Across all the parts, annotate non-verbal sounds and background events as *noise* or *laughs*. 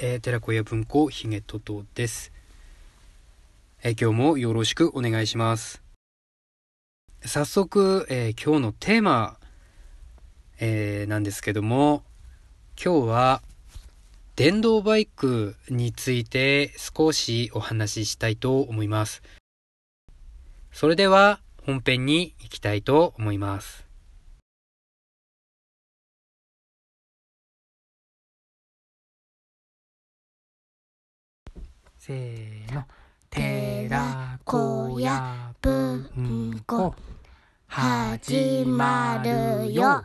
えー、寺子屋文庫ひげととです、えー、今日もよろしくお願いします。早速、えー、今日のテーマ、え、なんですけども今日は電動バイクについて少しお話ししたいと思います。それでは本編に行きたいと思います。せーの。寺子屋文庫始まるよ。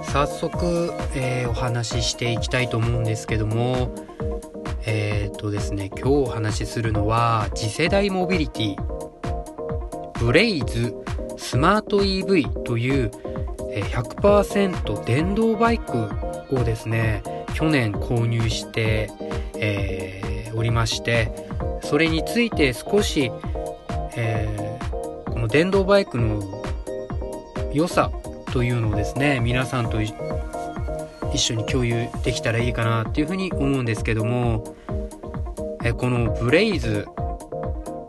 早速、えー、お話ししていきたいと思うんですけどもとですね、今日お話しするのは、次世代モビリティ、ブレイズスマート EV という100%電動バイクをですね、去年購入して、えー、おりまして、それについて少し、えー、この電動バイクの良さというのをですね、皆さんと一緒に共有できたらいいかなっていうふうに思うんですけども、えこのブレイズ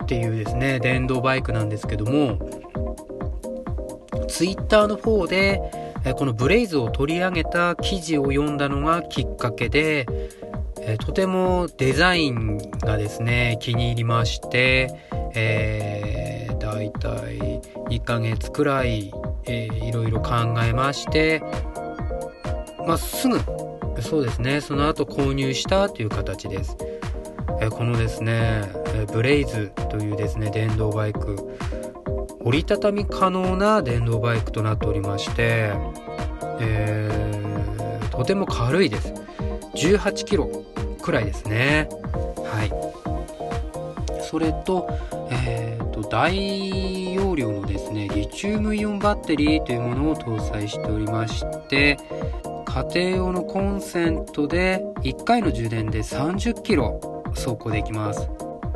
っていうですね、電動バイクなんですけども、ツイッターの方で、えこのブレイズを取り上げた記事を読んだのがきっかけで、えとてもデザインがですね、気に入りまして、えー、だいたい1ヶ月くらい、えー、いろいろ考えまして、まあ、すぐ、そうですね、その後購入したという形です。えこのですね、えブレイズというですね、電動バイク、折りたたみ可能な電動バイクとなっておりまして、えー、とても軽いです。18キロくらいですね。はい。それと、えーと、大容量のですね、リチウムイオンバッテリーというものを搭載しておりまして、家庭用のコンセントで1回の充電で30キロ走行できます。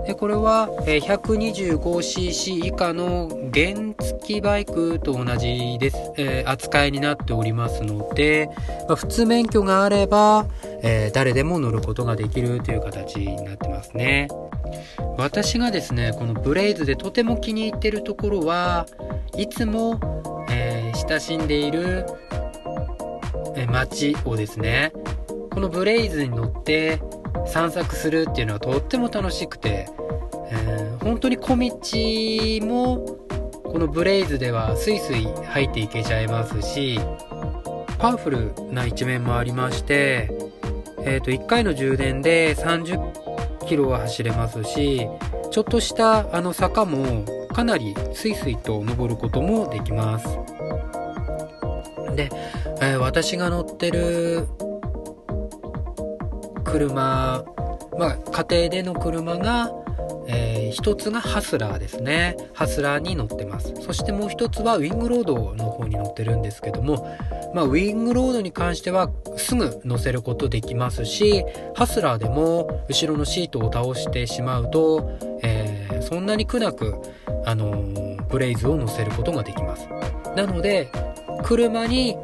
でこれは 125cc 以下の原付バイクと同じです、えー、扱いになっておりますので、まあ、普通免許があれば、えー、誰でも乗ることができるという形になってますね。私がですね、このブレイズでとても気に入ってるところはいつも、えー、親しんでいるえ街をですね、このブレイズに乗って散策するっていうのはとっても楽しくて、えー、本当に小道もこのブレイズではスイスイ入っていけちゃいますし、パワフルな一面もありまして、え、ー、と、1回の充電で30キロは走れますし、ちょっとしたあの坂もかなりスイスイと登ることもできます。で、えー、私が乗ってる車、まあ、家庭での車が、えー、一つがハスラーですね。ハスラーに乗ってます。そしてもう一つはウィングロードの方に乗ってるんですけども、まあ、ウィングロードに関してはすぐ乗せることできますし、ハスラーでも後ろのシートを倒してしまうと、えー、そんなに苦なく、あのー、ブレイズを乗せることができます。なので、車に、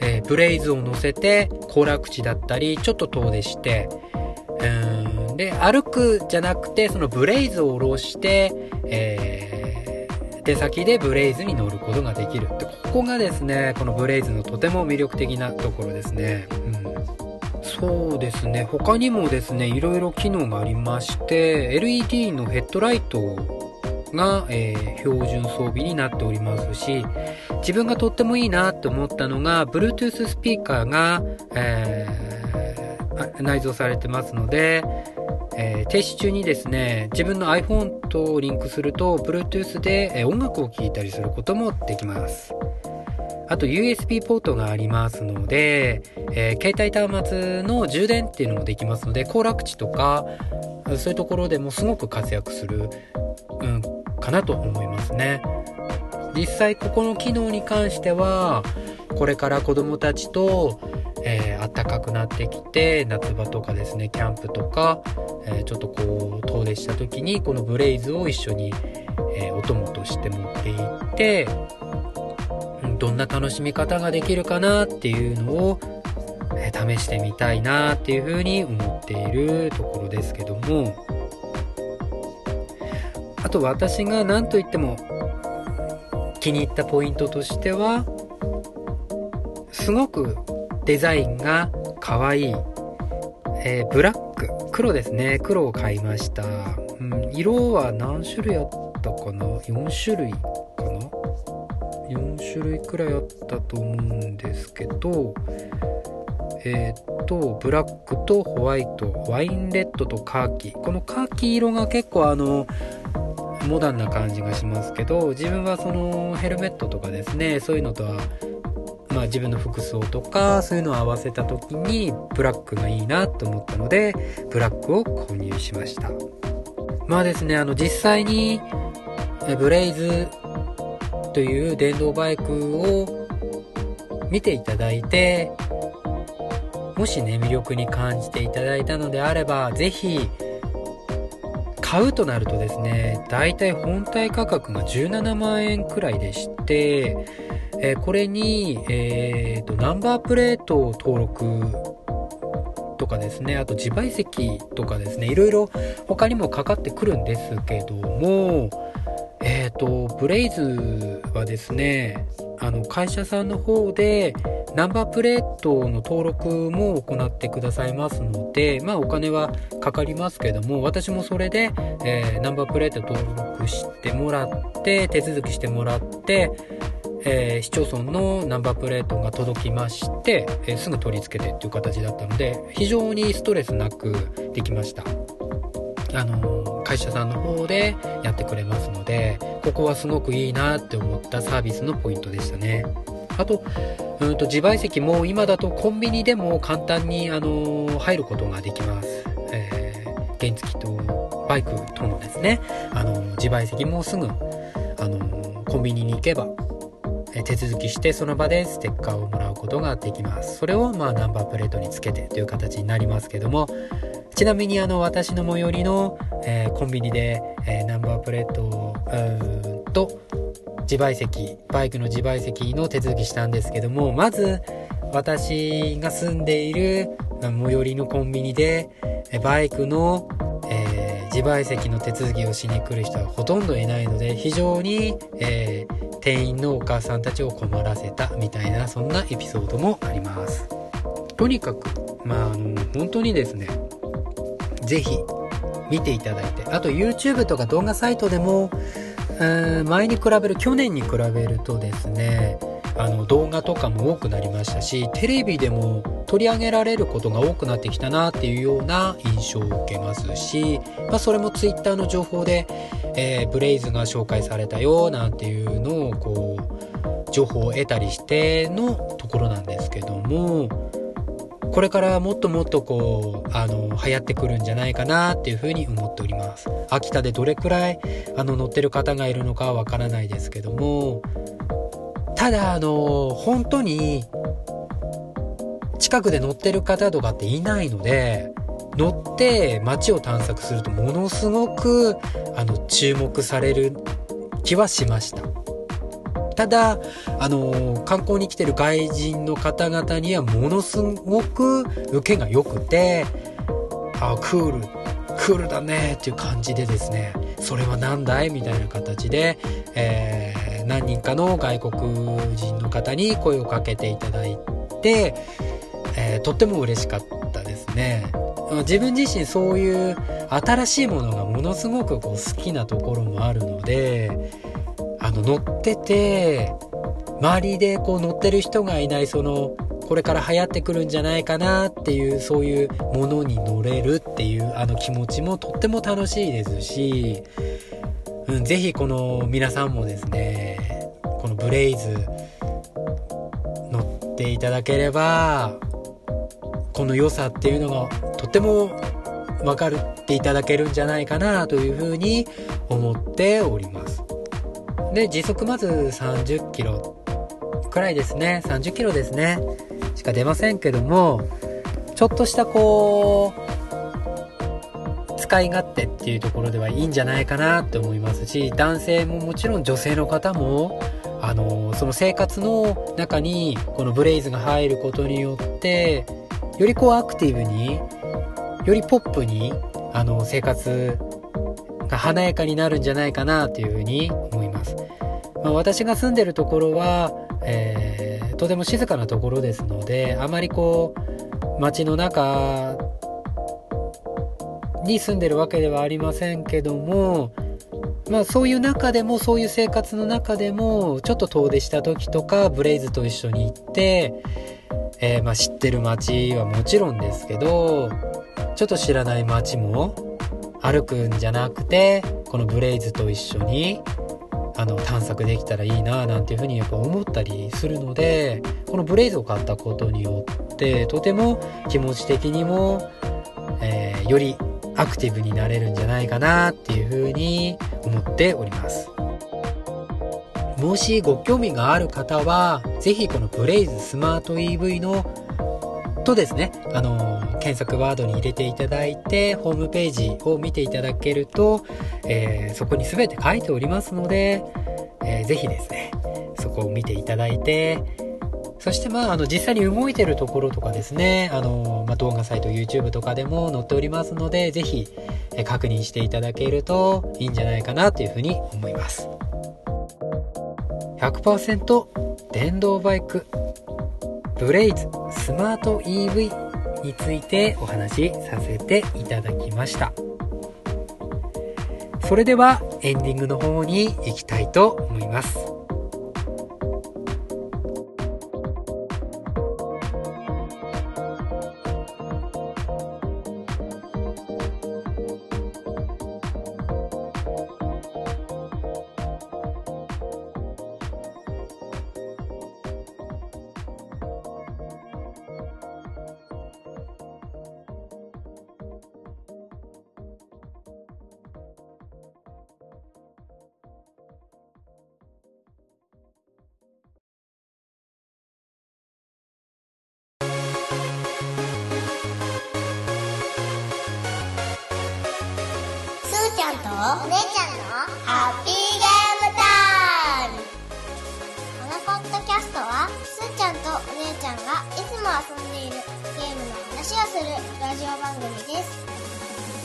えー、ブレイズを乗せて行楽地だったりちょっと遠出してうんで歩くじゃなくてそのブレイズを下ろして、えー、出先でブレイズに乗ることができる。でここがですねこのブレイズのとても魅力的なところですね、うん。そうですね。他にもですね、いろいろ機能がありまして、LED のヘッドライトが、えー、標準装備になっておりますし、自分がとってもいいなって思ったのが、Bluetooth スピーカーが、えー、内蔵されてますので、えー、停止中にですね、自分の iPhone とリンクすると、Bluetooth で、え音楽を聴いたりすることもできます。あと USB ポートがありますので、えー、携帯端末の充電っていうのもできますので、行楽地とか、そういうところでもすごく活躍する、うん、かなと思いますね。実際ここの機能に関しては、これから子供たちと、えー、暖かくなってきて夏場とかですねキャンプとか、えー、ちょっとこう遠出した時にこのブレイズを一緒に、えー、お供として持っていってどんな楽しみ方ができるかなっていうのを、え、試してみたいなっていうふうに思っているところですけどもあと私が何と言っても気に入ったポイントとしてはすごくデザインが可愛い、えー、ブラック黒ですね。黒を買いました、うん、色は何種類あったかな？4種類かな？4種類くらいあったと思うんですけどえー、っとブラックとホワイトワインレッドとカーキ。このカーキ色が結構あのモダンな感じがしますけど自分はそのヘルメットとかですねそういうのとはまあ、自分の服装とかそういうのを合わせた時にブラックがいいなと思ったのでブラックを購入しました。まあですねあの実際にブレイズという電動バイクを見ていただいてもしね魅力に感じていただいたのであれば是非買うとなるとですね大体本体価格が17万円くらいでしてえー、これに、えーと、ナンバープレートを登録とかですねあと自賠責とかですねいろいろ他にもかかってくるんですけどもえっ、ー、とブレイズはですねあの会社さんの方でナンバープレトの登録も行ってくださいますのでまあお金はかかりますけども私もそれで、えー、ナンバープレート登録してもらって手続きしてもらってえー、市町村のナンバープレートが届きまして、えー、すぐ取り付けてっていう形だったので非常にストレスなくできました。あの会社さんの方でやってくれますのでここはすごくいいなって思ったサービスのポイントでしたね。あとうんと自賠責も今だとコンビニでも簡単にあの入ることができます、えー、原付とバイクとのですね。あの自賠責もすぐあのコンビニに行けば手続きしてその場でステッカーをもらうことができます。それをまあナンバープレートにつけてという形になりますけども。ちなみにあの私の最寄りの、え、コンビニで、え、ナンバープレートと自賠責バイクの自賠責の手続きしたんですけどもまず私が住んでいる最寄りのコンビニでバイクの、えー、自賠責の手続きをしに来る人はほとんどいないので非常に、えー、店員のお母さんたちを困らせたみたいなそんなエピソードもあります。とにかくまああの本当にですね是非見ていただいてあと YouTube とか動画サイトでも前に比べる去年に比べるとですねあの動画とかも多くなりましたしテレビでも取り上げられることが多くなってきたなっていうような印象を受けますし、まあ、それも Twitter の情報で、えー、ブレイズが紹介されたよなんていうのをこう情報を得たりしてのところなんですけどもこれからもっともっとこうあの流行ってくるんじゃないかなっていうふうに思っております。秋田でどれくらいあの乗ってる方がいるのかはわからないですけどもただあの本当に近くで乗ってる方とかっていないので乗って街を探索するとものすごくあの注目される気はしました。ただあの観光に来てる外人の方々にはものすごく受けが良くてあクールクールだねっていう感じでですねそれは何だいみたいな形で、えー、何人かの外国人の方に声をかけていただいて、えー、とっても嬉しかったですね。自分自身そういう新しいものがものすごくこう好きなところもあるのでの乗ってて周りでこう乗ってる人がいないそのこれから流行ってくるんじゃないかなっていうそういうものに乗れるっていうあの気持ちもとっても楽しいですし、うん、ぜひこの皆さんもですねこのブレイズ乗っていただければこの良さっていうのがとっても分かっていただけるんじゃないかなというふうに思っております。で時速まず30キロくらいですね。30キロですね。しか出ませんけどもちょっとしたこう使い勝手っていうところではいいんじゃないかなって思いますし男性ももちろん女性の方もあのその生活の中にこのブレイズが入ることによってよりこうアクティブによりポップにあの生活が華やかになるんじゃないかなというふうに思ま、私が住んでるところは、えー、とても静かなところですのであまりこう街の中に住んでるわけではありませんけどもまあそういう中でもそういう生活の中でもちょっと遠出した時とかブレイズと一緒に行って、えー、まあ知ってる街はもちろんですけどちょっと知らない街も歩くんじゃなくてこのブレイズと一緒にの探索できたらいいななんていうふうにやっぱ思ったりするのでこのブレイズを買ったことによってとても気持ち的にも、えー、よりアクティブになれるんじゃないかなっていうふうに思っております。もしご興味がある方は是非このブレイズスマート EV のとですね、あの検索ワードに入れていただいて、ホームページを見ていただけると、えー、そこに全て書いておりますので、えー、ぜひですね、そこを見ていただいて、そしてまあ、あの、実際に動いてるところとかですね、あの、まあ、動画サイト YouTube とかでも載っておりますので、ぜひ、え確認していただけるといいんじゃないかなというふうに思います。100%電動バイク、ブレイズ。スマート EV についてお話しさせていただきました。それではエンディングの方に行きたいと思います。お姉ちゃんのハッピーゲームタイムこのポッドキャストはすーちゃんとお姉ちゃんがいつも遊んでいるゲームの話をするラジオ番組です。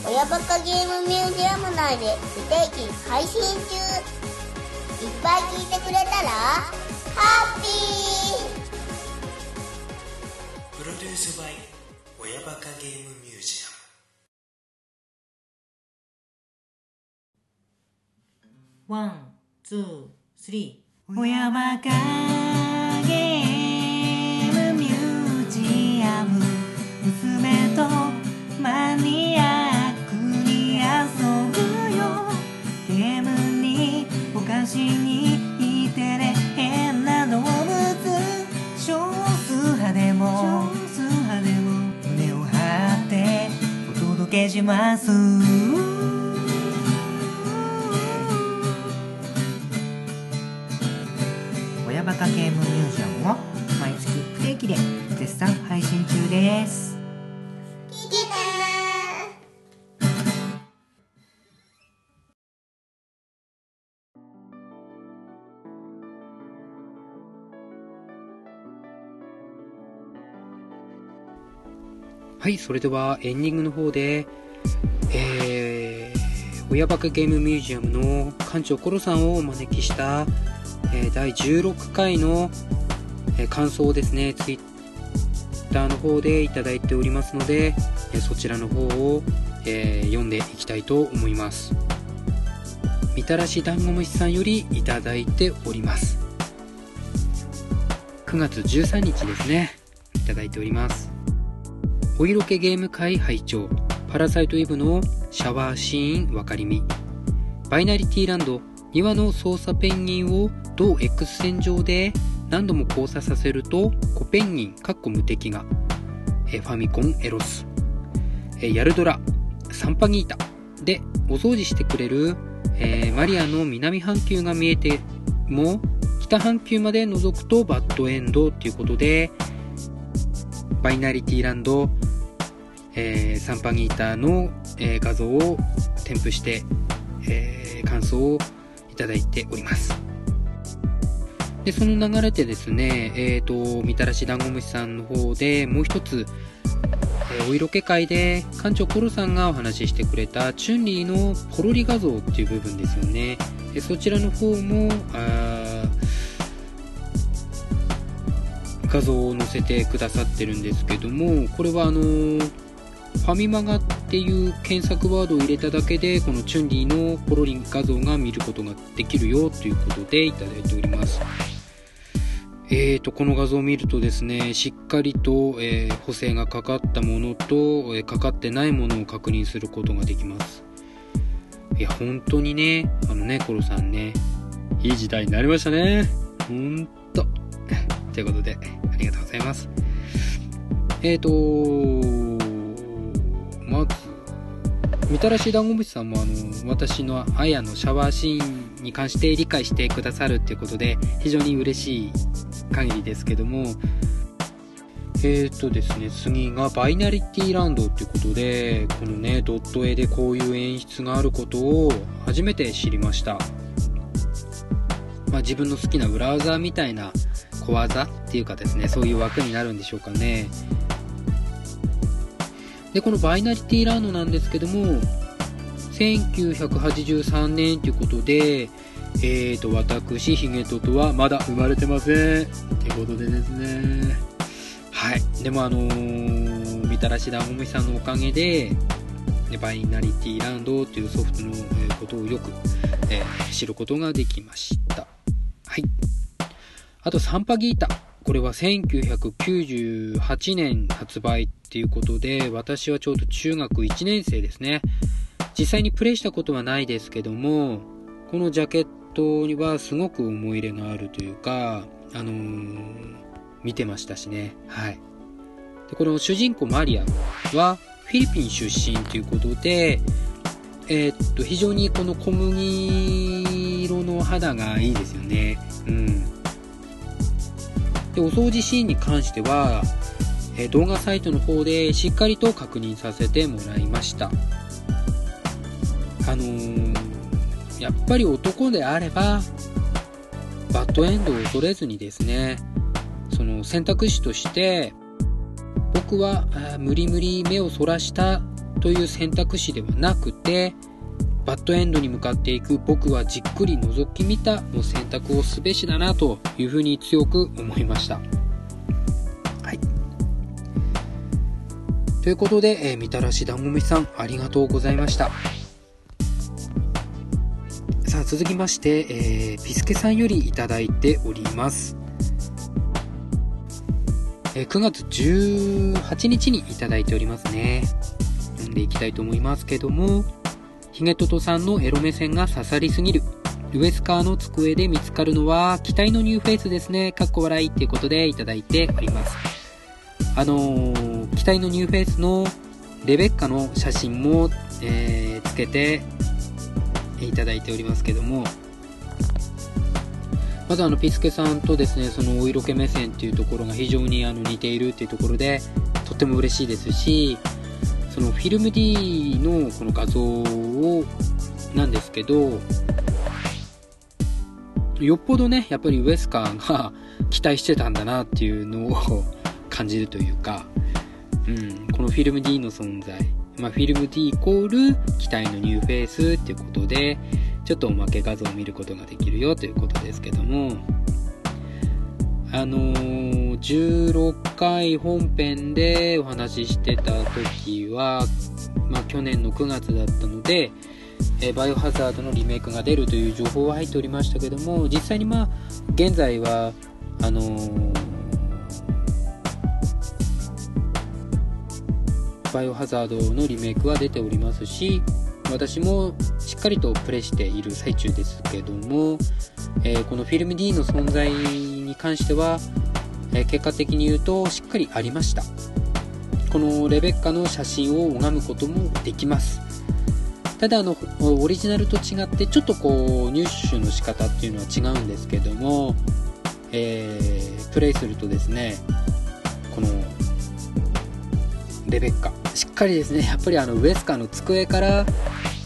親バカゲームミュージアム内で不定期配信中いっぱい聞いてくれたらハッピー！プロデュースバイ親バカゲームミュージアム。One、two、three。親バカゲームミュージアム。娘とマニアックに遊ぶよ。ゲームにお菓子にいてね変な動物。少数派でも。少数派でも。胸を張ってお届けしますカゲームミュージアムは毎月不定期で絶賛配信中です。聞いてねはい、それではエンディングの方で、えー、親バカゲームミュージアムの館長コロさんをお招きしたえー、第16回の、えー、感想をですね、ツイッターの方でいただいておりますので、えそちらの方を、え読んでいきたいと思います。みたらし団子虫さんよりいただいております。9月13日ですね、いただいております。お色気ゲーム会拝聴パラサイトイブのシャワーシーン分かりみ。バイナリティランド2羽の操作ペンギンを同 X 線上で何度も交差させるとコペンギンかっこ無敵が。えファミコンエロス。えヤルドラサンパギータ。でお掃除してくれる、えー、マリアの南半球が見えても北半球まで覗くとバッドエンドっていうことでバイナリティランド、えーサンパギータの、えー画像を添付して、えー感想をいただいております。で、その流れでですね、えっ、と、みたらし団子虫さんの方でもう一つ、えーお色気会で館長コロさんがお話ししてくれたチュンリーのポロリ画像っていう部分ですよね。でそちらの方も、あ画像を載せてくださってるんですけども、これはあのーファミマガっていう検索ワードを入れただけで、このチュンリーのポロリン画像が見ることができるよということでいただいております。えーと、この画像を見るとですね、しっかりと、えー補正がかかったものと、えーかかってないものを確認することができます。いや、本当にね、あのね、コロさんね、いい時代になりましたね。ほんと。*laughs* ということで、ありがとうございます。えーと、まず、みたらし団子虫さんもあの、私のあやのシャワーシーンに関して理解してくださるっていうことで、非常に嬉しい限りですけども、えーとですね、次がバイナリティランドっていうことで、このね、ドット絵でこういう演出があることを初めて知りました。まあ自分の好きな裏技みたいな小技っていうかですね、そういう枠になるんでしょうかね。で、このバイナリティランドなんですけども、1983年ということで、えーと、私、ヒゲトとはまだ生まれてません。ってことでですね。はい。でもあのー、みたらし団子虫さんのおかげで、でバイナリティランドというソフトの、えことをよく、えー知ることができました。はい。あと、サンパギータ。これは1998年発売っていうことで、私はちょうど中学1年生ですね。実際にプレイしたことはないですけども、このジャケットにはすごく思い入れがあるというか、あのー見てましたしね。はい。で、この主人公マリアはフィリピン出身ということで、えーっと、非常にこの小麦色の肌がいいですよね。うん。で、お掃除シーンに関しては、え動画サイトの方でしっかりと確認させてもらいました。あのーやっぱり男であれば、バッドエンドを恐れずにですね、その選択肢として、僕は無理無理目をそらしたという選択肢ではなくて、バッドエンドに向かっていく僕はじっくり覗き見たの選択をすべしだなというふうに強く思いました。はい。ということで、えーみたらし団子虫さんありがとうございました。さあ続きまして、えーピスケさんよりいただいております。えー9月18日にいただいておりますね。読んでいきたいと思いますけども、ヒゲトトさんのエロ目線が刺さりすぎる。ウエスカーの机で見つかるのは、期待のニューフェイスですね。かっこ笑いっていうことでいただいております。あのー、期待のニューフェイスのレベッカの写真も、えーつけていただいておりますけども、まずあの、ピスケさんとですね、そのお色気目線っていうところが非常にあの似ているっていうところで、とっても嬉しいですし、そのフィルム D のこの画像を、なんですけど、よっぽどね、やっぱりウエスカーが *laughs* 期待してたんだなっていうのを感じるというか、うん、このフィルム D の存在、まあ、フィルム D イコール期待のニューフェイスっていうことで、ちょっとおまけ画像を見ることができるよということですけども、あのー16回本編でお話ししてた時は、まあ、去年の9月だったので、えバイオハザードのリメイクが出るという情報は入っておりましたけども、実際にまあ、現在は、あのーバイオハザードのリメイクは出ておりますし、私もしっかりとプレイしている最中ですけども、えーこのフィルム D の存在に関しては、えー結果的に言うとしっかりありました。このレベッカの写真を拝むこともできます。ただあの、オリジナルと違ってちょっとこう入手の仕方っていうのは違うんですけども、えープレイするとですね、このレベッカしっかりですね *laughs* やっぱりあのウエスカーの机から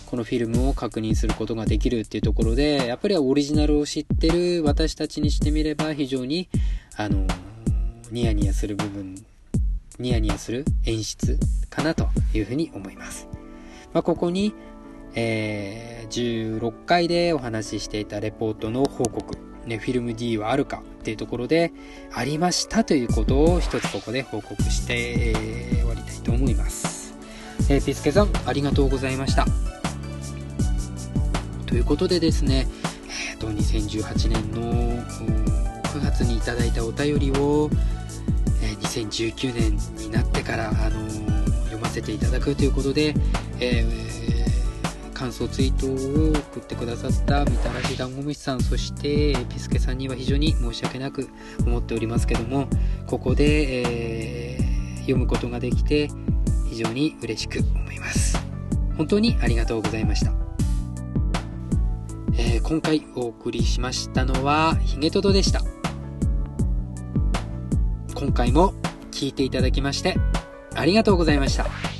このフィルムを確認することができるっていうところでやっぱりオリジナルを知ってる私たちにしてみれば非常にあのニヤニヤする部分ニヤニヤする演出かなというふうに思います、まあ、ここに、えー、16回でお話ししていたレポートの報告。ね、フィルム D はあるかっていうところでありましたということを一つここで報告して、えー、終わりたいと思います、えー、ピスケさんありがとうございました。ということでですね、えーと、2018年の9月にいただいたお便りを、2019年になってから、あのー、読ませていただくということで、えー感想ツイートを送ってくださったみたらし団子虫さんそしてピスケさんには非常に申し訳なく思っておりますけどもここで、えー、読むことができて非常に嬉しく思います。本当にありがとうございました、えー、今回お送りしましたのはヒゲトドでした。今回も聞いていただきましてありがとうございました。